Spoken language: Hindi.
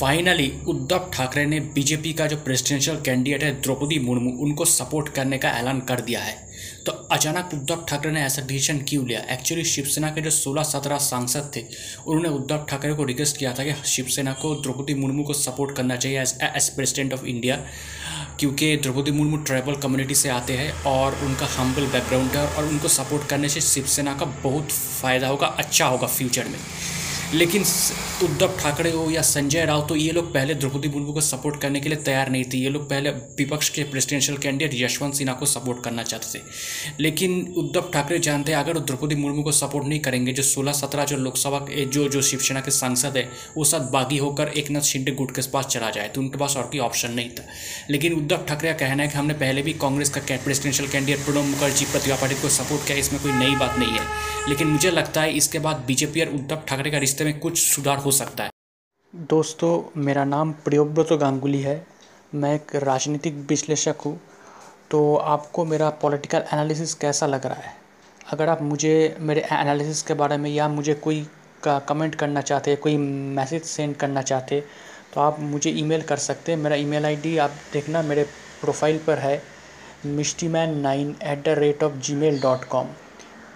फाइनली उद्धव ठाकरे ने बीजेपी का जो प्रेसिडेंशियल कैंडिडेट है, द्रौपदी मुर्मू, उनको सपोर्ट करने का ऐलान कर दिया है। तो अचानक उद्धव ठाकरे ने ऐसा डिसीज़न क्यों लिया? एक्चुअली शिवसेना के जो 16-17 सांसद थे, उन्होंने उद्धव ठाकरे को रिक्वेस्ट किया था कि शिवसेना को द्रौपदी मुर्मू को सपोर्ट करना चाहिए as as president of India क्योंकि द्रौपदी मुर्मू ट्राइबल कम्युनिटी से आते हैं और उनका हम्बल बैकग्राउंड है और उनको सपोर्ट करने से शिवसेना का बहुत फ़ायदा होगा अच्छा होगा फ्यूचर में। लेकिन उद्धव ठाकरे हो या संजय राव तो ये लोग पहले द्रौपदी मुर्मू को सपोर्ट करने के लिए तैयार नहीं थे। ये लोग पहले विपक्ष के प्रेसिडेंशियल कैंडिडेट यशवंत सिन्हा को सपोर्ट करना चाहते थे। लेकिन उद्धव ठाकरे जानते हैं, अगर द्रौपदी मुर्मू को सपोर्ट नहीं करेंगे, जो सोलह सत्रह जो लोकसभा जो जो शिवसेना के सांसद है, वो सब बागी होकर एक नाथ शिंदे गुट के पास चला जाए तो उनके पास और कोई ऑप्शन नहीं था। लेकिन उद्धव ठाकरे का कहना है कि हमने पहले भी कांग्रेस का प्रेसिडेंशियल कैंडिडेट प्रणब मुखर्जी, प्रतिभा पाटिल को सपोर्ट किया, इसमें कोई नई बात नहीं है। लेकिन मुझे लगता है इसके बाद बीजेपी और उद्धव ठाकरे का रिश्ते में कुछ सुधार हो सकता है। दोस्तों, मेरा नाम प्रियोव्रत गांगुली है। मैं एक राजनीतिक विश्लेषक हूँ। तो आपको मेरा पॉलिटिकल एनालिसिस कैसा लग रहा है? अगर आप मुझे, मेरे एनालिसिस के बारे में या मुझे कोई का कमेंट करना चाहते, कोई मैसेज सेंड करना चाहते तो आप मुझे ईमेल कर सकते हैं। मेरा ईमेल आईडी आप देखना मेरे प्रोफ़ाइल पर है Mishti Maan nine at the rate of Gmail dot com